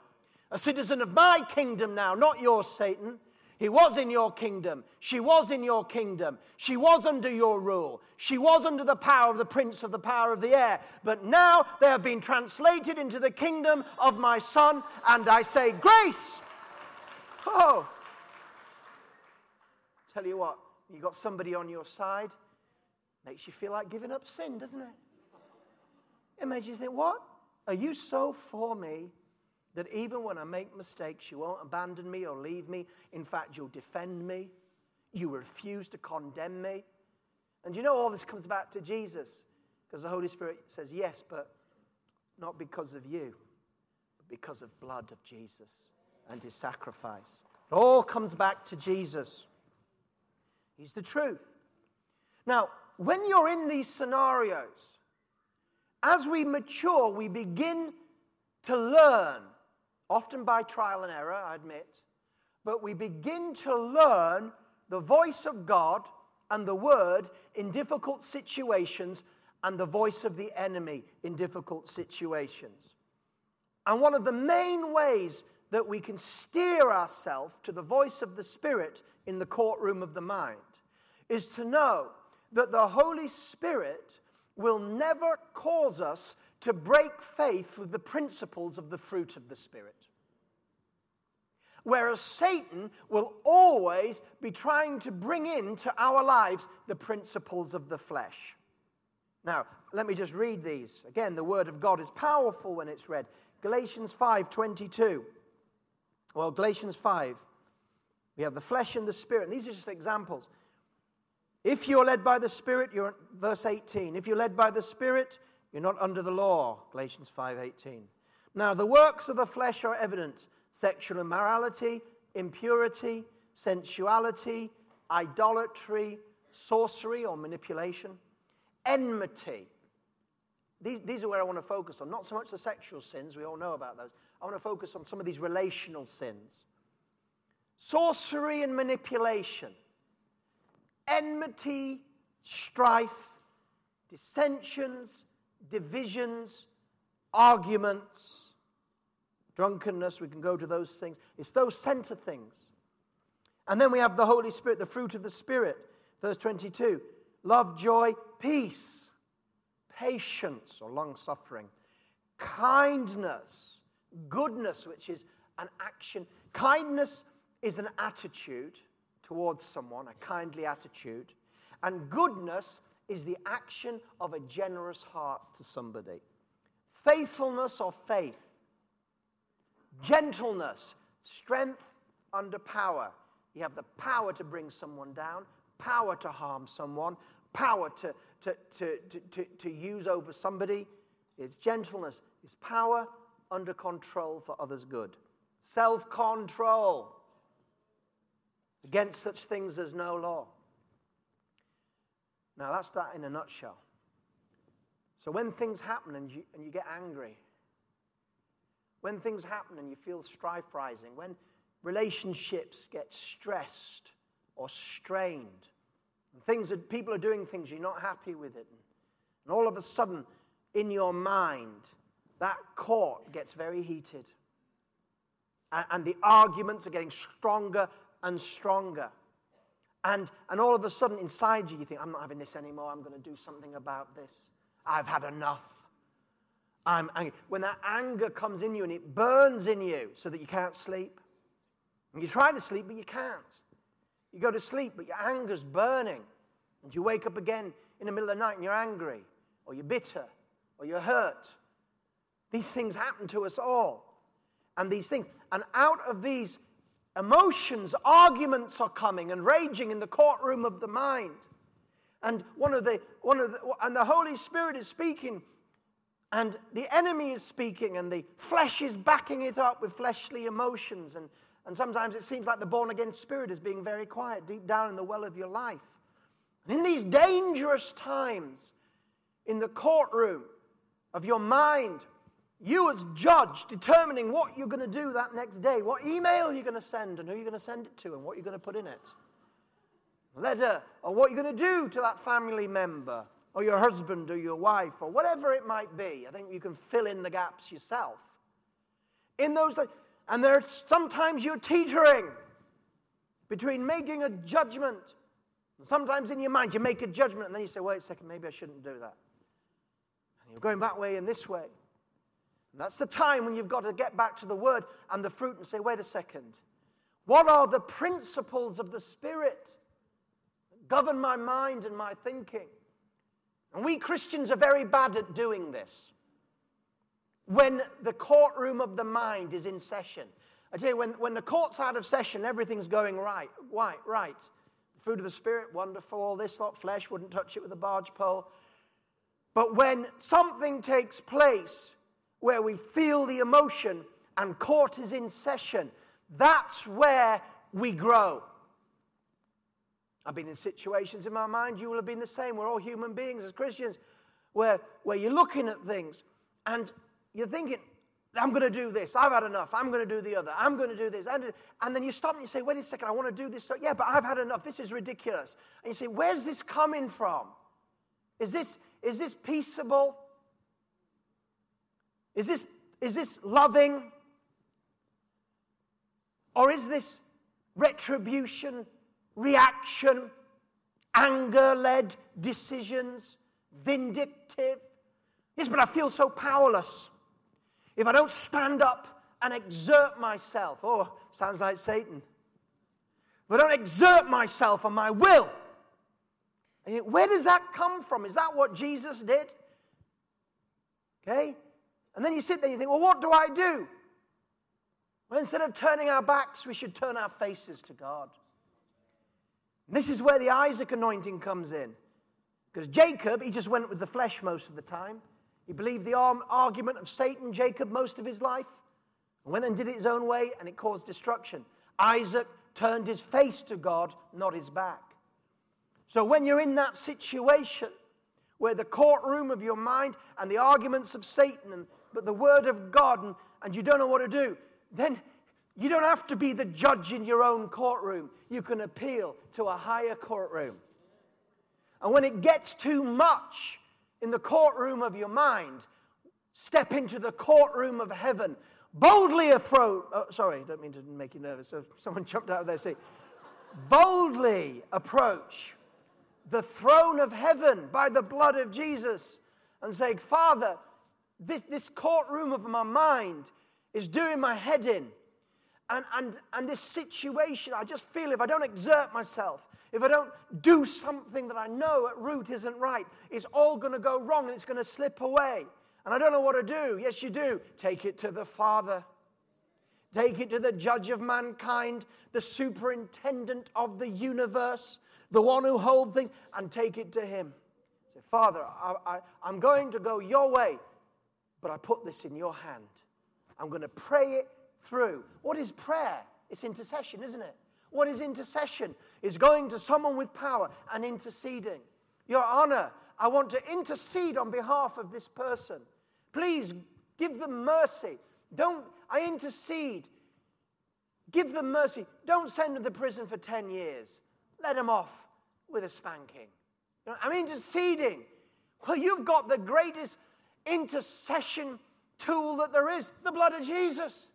A citizen of my kingdom now, not yours, Satan. He was in your kingdom. She was in your kingdom. She was under your rule. She was under the power of the prince of the power of the air. But now they have been translated into the kingdom of my son, and I say, Grace! Oh! Tell you what, you got somebody on your side, makes you feel like giving up sin, doesn't it? It makes you think, What? Are you so for me that even when I make mistakes, you won't abandon me or leave me. In fact, you'll defend me. You refuse to condemn me. And you know all this comes back to Jesus because the Holy Spirit says, Yes, but not because of you, but because of blood of Jesus and his sacrifice. It all comes back to Jesus. He's the truth. Now, when you're in these scenarios, as we mature, we begin to learn often by trial and error, I admit, but we begin to learn the voice of God and the word in difficult situations and the voice of the enemy in difficult situations. And one of the main ways that we can steer ourselves to the voice of the Spirit in the courtroom of the mind is to know that the Holy Spirit will never cause us to break faith with the principles of the fruit of the Spirit. Whereas Satan will always be trying to bring into our lives the principles of the flesh. Now, let me just read these. Again, the word of God is powerful when it's read. Galatians 5:22. Well, Galatians 5. We have the flesh and the spirit. And these are just examples. If you're led by the Spirit, you're verse 18. If you're led by the Spirit, you're not under the law, Galatians 5:18. Now the works of the flesh are evident: sexual immorality, impurity, sensuality, idolatry, sorcery or manipulation, enmity. These, these are where I want to focus on, not so much the sexual sins, we all know about those. I want to focus on some of these relational sins. Sorcery and manipulation, enmity, strife, dissensions, divisions, arguments, drunkenness, we can go to those things. It's those center things. And then we have the Holy Spirit, the fruit of the Spirit. Verse 22 love, joy, peace, patience or long suffering, kindness, goodness, which is an action. Kindness is an attitude towards someone, a kindly attitude. And goodness is the action of a generous heart to somebody. Faithfulness or faith, gentleness, strength under power. You have the power to bring someone down, power to harm someone, power to, to, to, to, to, use over somebody. It's gentleness, it's power under control for others' good. Self control. Against such things there's no law. Now, that's that in a nutshell. So, when things happen and you, and you get angry, when things happen and you feel strife rising, when relationships get stressed or strained, and things that people are doing things you're not happy with it, and all of a sudden in your mind, that court gets very heated. And, and the arguments are getting stronger and stronger. And, and all of a sudden inside you, you think, I'm not having this anymore. I'm going to do something about this. I've had enough. I'm angry. When that anger comes in you and it burns in you so that you can't sleep, and you try to sleep, but you can't. You go to sleep, but your anger's burning. And you wake up again in the middle of the night and you're angry, or you're bitter, or you're hurt. These things happen to us all. And these things, and out of these emotions, arguments are coming and raging in the courtroom of the mind. And one of the, one of the, and the Holy Spirit is speaking and the enemy is speaking, and the flesh is backing it up with fleshly emotions. And, and sometimes it seems like the born again spirit is being very quiet deep down in the well of your life. And in these dangerous times, in the courtroom of your mind, you as judge determining what you're going to do that next day, what email you're going to send, and who you're going to send it to, and what you're going to put in it. Letter, or what you're going to do to that family member, or your husband or your wife or whatever it might be. I think you can fill in the gaps yourself. In those and there are sometimes you're teetering between making a judgment. Sometimes in your mind you make a judgment and then you say, wait a second, maybe I shouldn't do that. And you're going that way and this way. And that's the time when you've got to get back to the word and the fruit and say, wait a second. What are the principles of the Spirit that govern my mind and my thinking? And we Christians are very bad at doing this. When the courtroom of the mind is in session. I tell you, when, when the court's out of session, everything's going right. Right, right. Fruit of the Spirit, wonderful. all This lot, flesh, wouldn't touch it with a barge pole. But when something takes place where we feel the emotion and court is in session, that's where we grow. I've been in situations in my mind, you will have been the same. We're all human beings as Christians, where, where you're looking at things and you're thinking, I'm going to do this. I've had enough. I'm going to do the other. I'm going to do this. And, and then you stop and you say, wait a second, I want to do this. So, yeah, but I've had enough. This is ridiculous. And you say, where's this coming from? Is this, is this peaceable? Is this, is this loving? Or is this retribution reaction, anger led decisions, vindictive. Yes, but I feel so powerless. If I don't stand up and exert myself, oh, sounds like Satan. If I don't exert myself and my will, where does that come from? Is that what Jesus did? Okay? And then you sit there and you think, well, what do I do? Well, instead of turning our backs, we should turn our faces to God. This is where the Isaac anointing comes in. Because Jacob, he just went with the flesh most of the time. He believed the argument of Satan, Jacob, most of his life, and went and did it his own way, and it caused destruction. Isaac turned his face to God, not his back. So when you're in that situation where the courtroom of your mind and the arguments of Satan, and, but the word of God, and, and you don't know what to do, then you don't have to be the judge in your own courtroom. You can appeal to a higher courtroom. And when it gets too much in the courtroom of your mind, step into the courtroom of heaven. Boldly approach. Oh, sorry, don't mean to make you nervous. So someone jumped out of their seat. Boldly approach the throne of heaven by the blood of Jesus and say, Father, this, this courtroom of my mind is doing my head in and, and, and this situation, I just feel if I don't exert myself, if I don't do something that I know at root isn't right, it's all going to go wrong and it's going to slip away. And I don't know what to do. Yes, you do. Take it to the Father. Take it to the judge of mankind, the superintendent of the universe, the one who holds things, and take it to him. Say, Father, I, I, I'm going to go your way, but I put this in your hand. I'm going to pray it through. What is prayer? It's intercession, isn't it? What is intercession? Is going to someone with power and interceding. Your honor, I want to intercede on behalf of this person. Please give them mercy. Don't, I intercede. Give them mercy. Don't send them to prison for 10 years. Let them off with a spanking. I'm interceding. Well, you've got the greatest intercession tool that there is the blood of Jesus.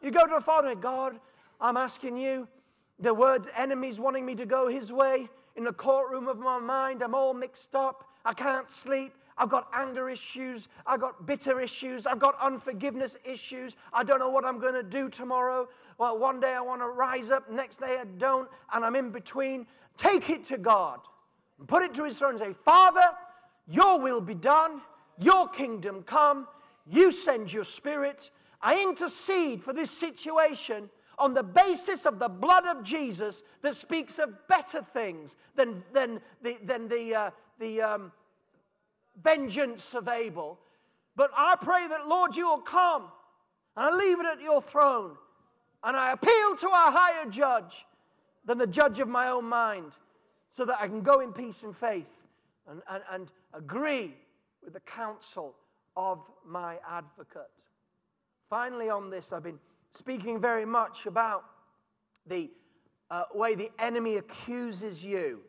You go to the Father, God, I'm asking you, the words enemies wanting me to go his way in the courtroom of my mind, I'm all mixed up. I can't sleep. I've got anger issues. I've got bitter issues. I've got unforgiveness issues. I don't know what I'm going to do tomorrow. Well, one day I want to rise up, next day I don't, and I'm in between. Take it to God. and Put it to his throne and say, Father, your will be done. Your kingdom come. You send your spirit. I intercede for this situation on the basis of the blood of Jesus that speaks of better things than, than the, than the, uh, the um, vengeance of Abel. But I pray that, Lord, you will come and I leave it at your throne and I appeal to a higher judge than the judge of my own mind so that I can go in peace and faith and, and, and agree with the counsel of my advocate. Finally, on this, I've been speaking very much about the uh, way the enemy accuses you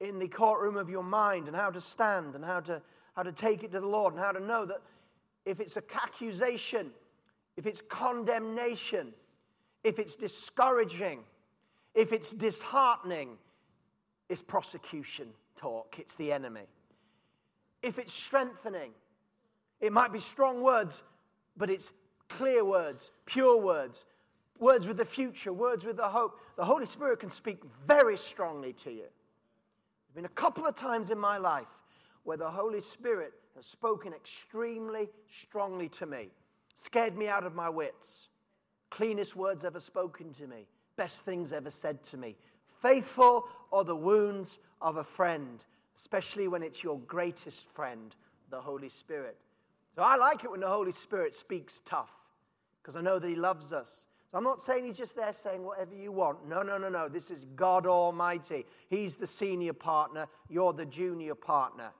in the courtroom of your mind and how to stand and how to, how to take it to the Lord and how to know that if it's an accusation, if it's condemnation, if it's discouraging, if it's disheartening, it's prosecution talk, it's the enemy. If it's strengthening, it might be strong words, but it's clear words, pure words, words with the future, words with the hope. The Holy Spirit can speak very strongly to you. There's been a couple of times in my life where the Holy Spirit has spoken extremely strongly to me, scared me out of my wits. Cleanest words ever spoken to me, best things ever said to me. Faithful are the wounds of a friend, especially when it's your greatest friend, the Holy Spirit. So I like it when the Holy Spirit speaks tough because I know that He loves us. So I'm not saying He's just there saying whatever you want. No, no, no, no. This is God Almighty. He's the senior partner, you're the junior partner.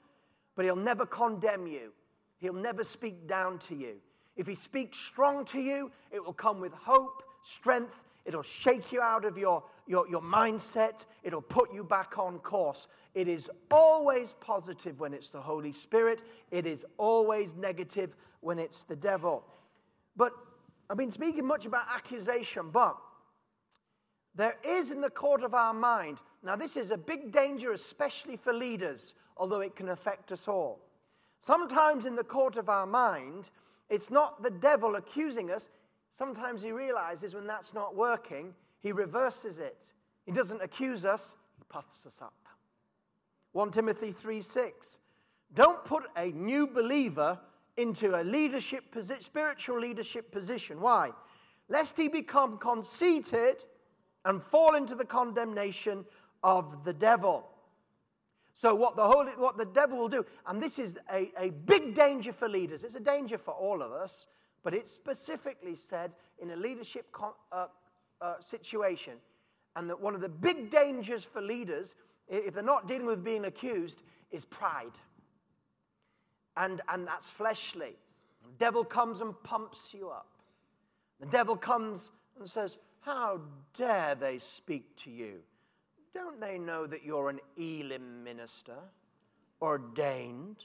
But He'll never condemn you, He'll never speak down to you. If He speaks strong to you, it will come with hope, strength. It'll shake you out of your, your, your mindset. It'll put you back on course. It is always positive when it's the Holy Spirit, it is always negative when it's the devil. But I've been speaking much about accusation, but there is in the court of our mind, now this is a big danger, especially for leaders, although it can affect us all. Sometimes in the court of our mind, it's not the devil accusing us. Sometimes he realizes when that's not working, he reverses it. He doesn't accuse us, he puffs us up. 1 Timothy 3 6. Don't put a new believer into a leadership position, spiritual leadership position. Why? Lest he become conceited and fall into the condemnation of the devil. So, what the, Holy, what the devil will do, and this is a, a big danger for leaders, it's a danger for all of us, but it specifically said in a leadership con, uh, uh, situation. And that one of the big dangers for leaders if they're not dealing with being accused, is pride. And, and that's fleshly. The devil comes and pumps you up. The devil comes and says, How dare they speak to you? Don't they know that you're an Elim minister, ordained?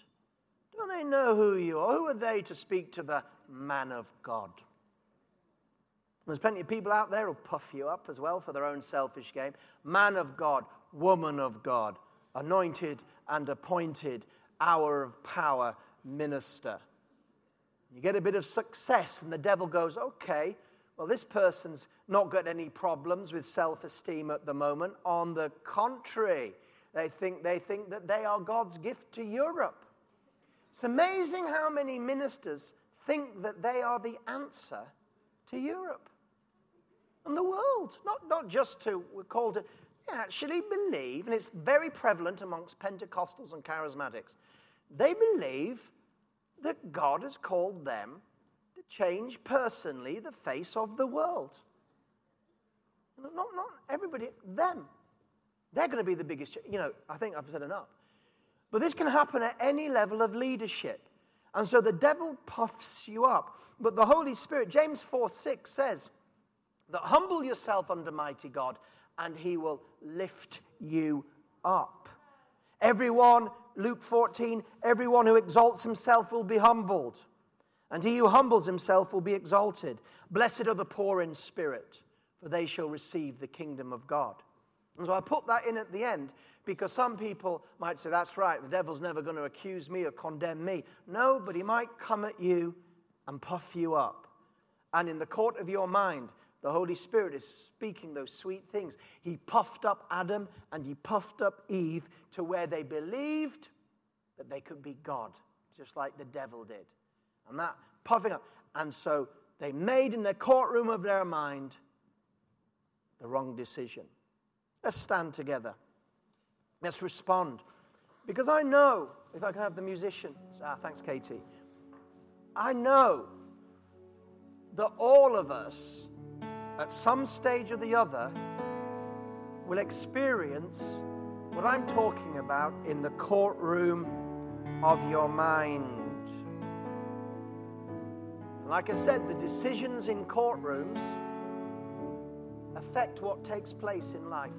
Don't they know who you are? Who are they to speak to the man of God? There's plenty of people out there who'll puff you up as well for their own selfish game. Man of God, woman of God, anointed and appointed, hour of power minister. You get a bit of success, and the devil goes, okay, well, this person's not got any problems with self esteem at the moment. On the contrary, they think, they think that they are God's gift to Europe. It's amazing how many ministers think that they are the answer to Europe and the world. Not, not just to, we're called to, actually believe, and it's very prevalent amongst Pentecostals and charismatics, they believe that God has called them to change personally the face of the world. Not, not everybody, them. They're going to be the biggest. You know, I think I've said enough. But this can happen at any level of leadership. And so the devil puffs you up. But the Holy Spirit, James 4 6 says, that humble yourself under mighty God, and he will lift you up. Everyone, Luke 14, everyone who exalts himself will be humbled, and he who humbles himself will be exalted. Blessed are the poor in spirit, for they shall receive the kingdom of God. And so I put that in at the end because some people might say, that's right, the devil's never going to accuse me or condemn me. No, but he might come at you and puff you up. And in the court of your mind, the Holy Spirit is speaking those sweet things. He puffed up Adam and he puffed up Eve to where they believed that they could be God, just like the devil did. And that puffing up. And so they made in the courtroom of their mind the wrong decision. Let's stand together. Let's respond. Because I know, if I can have the musicians, ah, thanks, Katie. I know that all of us, at some stage or the other, will experience what I'm talking about in the courtroom of your mind. Like I said, the decisions in courtrooms affect what takes place in life,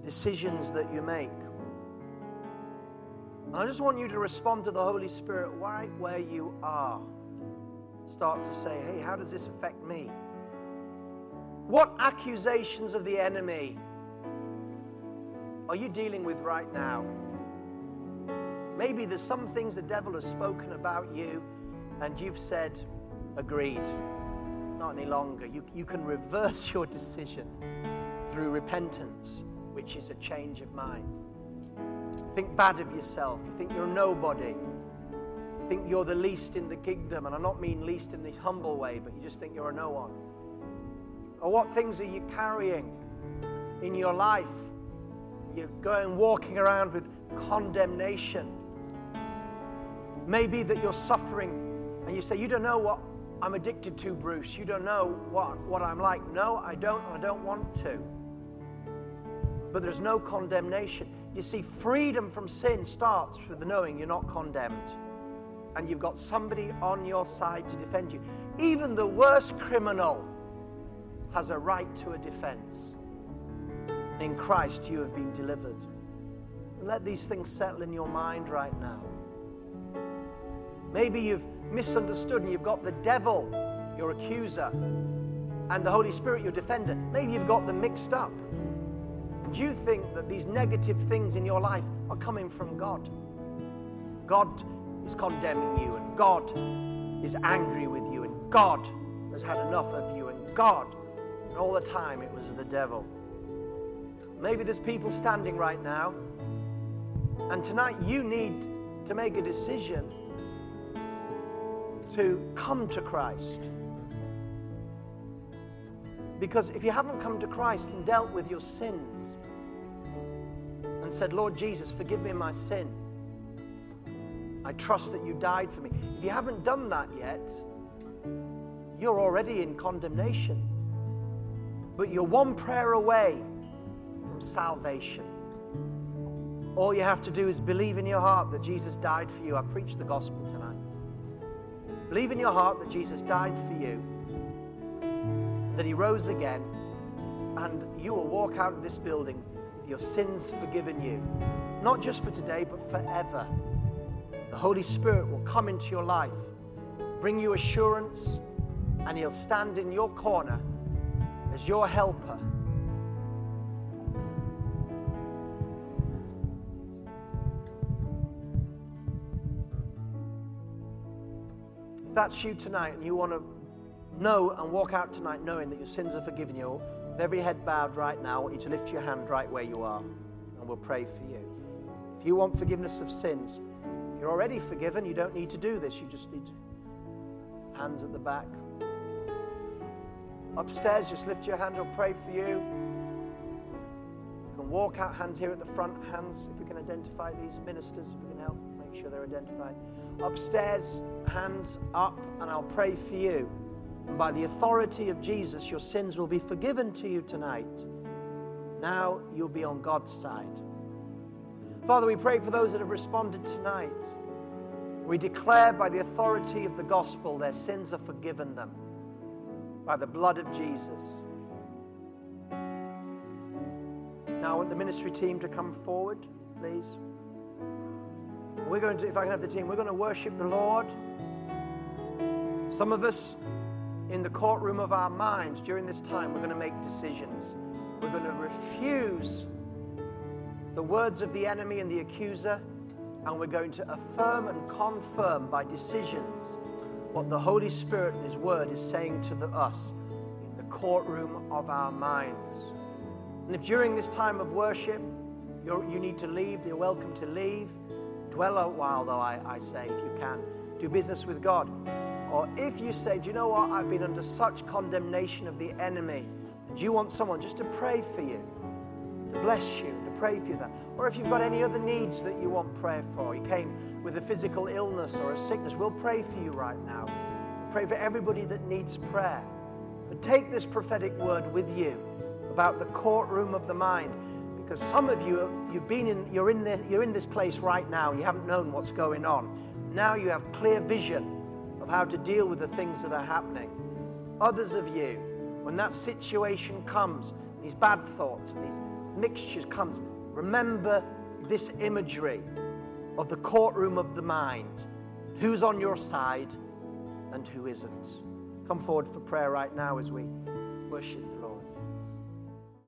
the decisions that you make. And I just want you to respond to the Holy Spirit right where you are. Start to say, hey, how does this affect me? What accusations of the enemy are you dealing with right now? Maybe there's some things the devil has spoken about you, and you've said, agreed not any longer. You, you can reverse your decision through repentance, which is a change of mind. Think bad of yourself. You think you're nobody. You think you're the least in the kingdom. And I don't mean least in the humble way, but you just think you're a no one. Or what things are you carrying in your life? You're going walking around with condemnation. Maybe that you're suffering and you say, You don't know what I'm addicted to, Bruce. You don't know what, what I'm like. No, I don't. I don't want to. But there's no condemnation. You see, freedom from sin starts with knowing you're not condemned. And you've got somebody on your side to defend you. Even the worst criminal has a right to a defense. In Christ, you have been delivered. Let these things settle in your mind right now. Maybe you've misunderstood and you've got the devil, your accuser, and the Holy Spirit, your defender. Maybe you've got them mixed up. Do you think that these negative things in your life are coming from God? God is condemning you, and God is angry with you, and God has had enough of you, and God, and all the time it was the devil. Maybe there's people standing right now, and tonight you need to make a decision to come to Christ. Because if you haven't come to Christ and dealt with your sins and said, Lord Jesus, forgive me my sin, I trust that you died for me. If you haven't done that yet, you're already in condemnation. But you're one prayer away from salvation. All you have to do is believe in your heart that Jesus died for you. I preached the gospel tonight. Believe in your heart that Jesus died for you, that he rose again, and you will walk out of this building with your sins forgiven you. Not just for today, but forever. The Holy Spirit will come into your life, bring you assurance, and he'll stand in your corner as your helper That's you tonight and you want to know and walk out tonight knowing that your sins are forgiven you, with every head bowed right now, I want you to lift your hand right where you are and we'll pray for you. If you want forgiveness of sins, if you're already forgiven, you don't need to do this. You just need. Hands at the back. Upstairs, just lift your hand. I'll pray for you. You can walk out hands here at the front. Hands, if we can identify these ministers, if we can help make sure they're identified upstairs, hands up, and I'll pray for you. And by the authority of Jesus, your sins will be forgiven to you tonight. Now you'll be on God's side. Father, we pray for those that have responded tonight. We declare by the authority of the gospel their sins are forgiven them by the blood of Jesus. Now, I want the ministry team to come forward, please. We're going to, if I can have the team, we're going to worship the Lord. Some of us in the courtroom of our minds during this time, we're going to make decisions. We're going to refuse the words of the enemy and the accuser, and we're going to affirm and confirm by decisions what the Holy Spirit and His Word is saying to the, us in the courtroom of our minds. And if during this time of worship you need to leave, you're welcome to leave. Dwell a while, though, I, I say, if you can. Do business with God. Or if you say, Do you know what? I've been under such condemnation of the enemy, and you want someone just to pray for you, to bless you, to pray for you that. Or if you've got any other needs that you want prayer for, you came with a physical illness or a sickness, we'll pray for you right now. Pray for everybody that needs prayer. But take this prophetic word with you about the courtroom of the mind because some of you you've been in you're in this, you're in this place right now you haven't known what's going on. Now you have clear vision of how to deal with the things that are happening. Others of you when that situation comes these bad thoughts and these mixtures comes remember this imagery of the courtroom of the mind. Who's on your side and who isn't? Come forward for prayer right now as we worship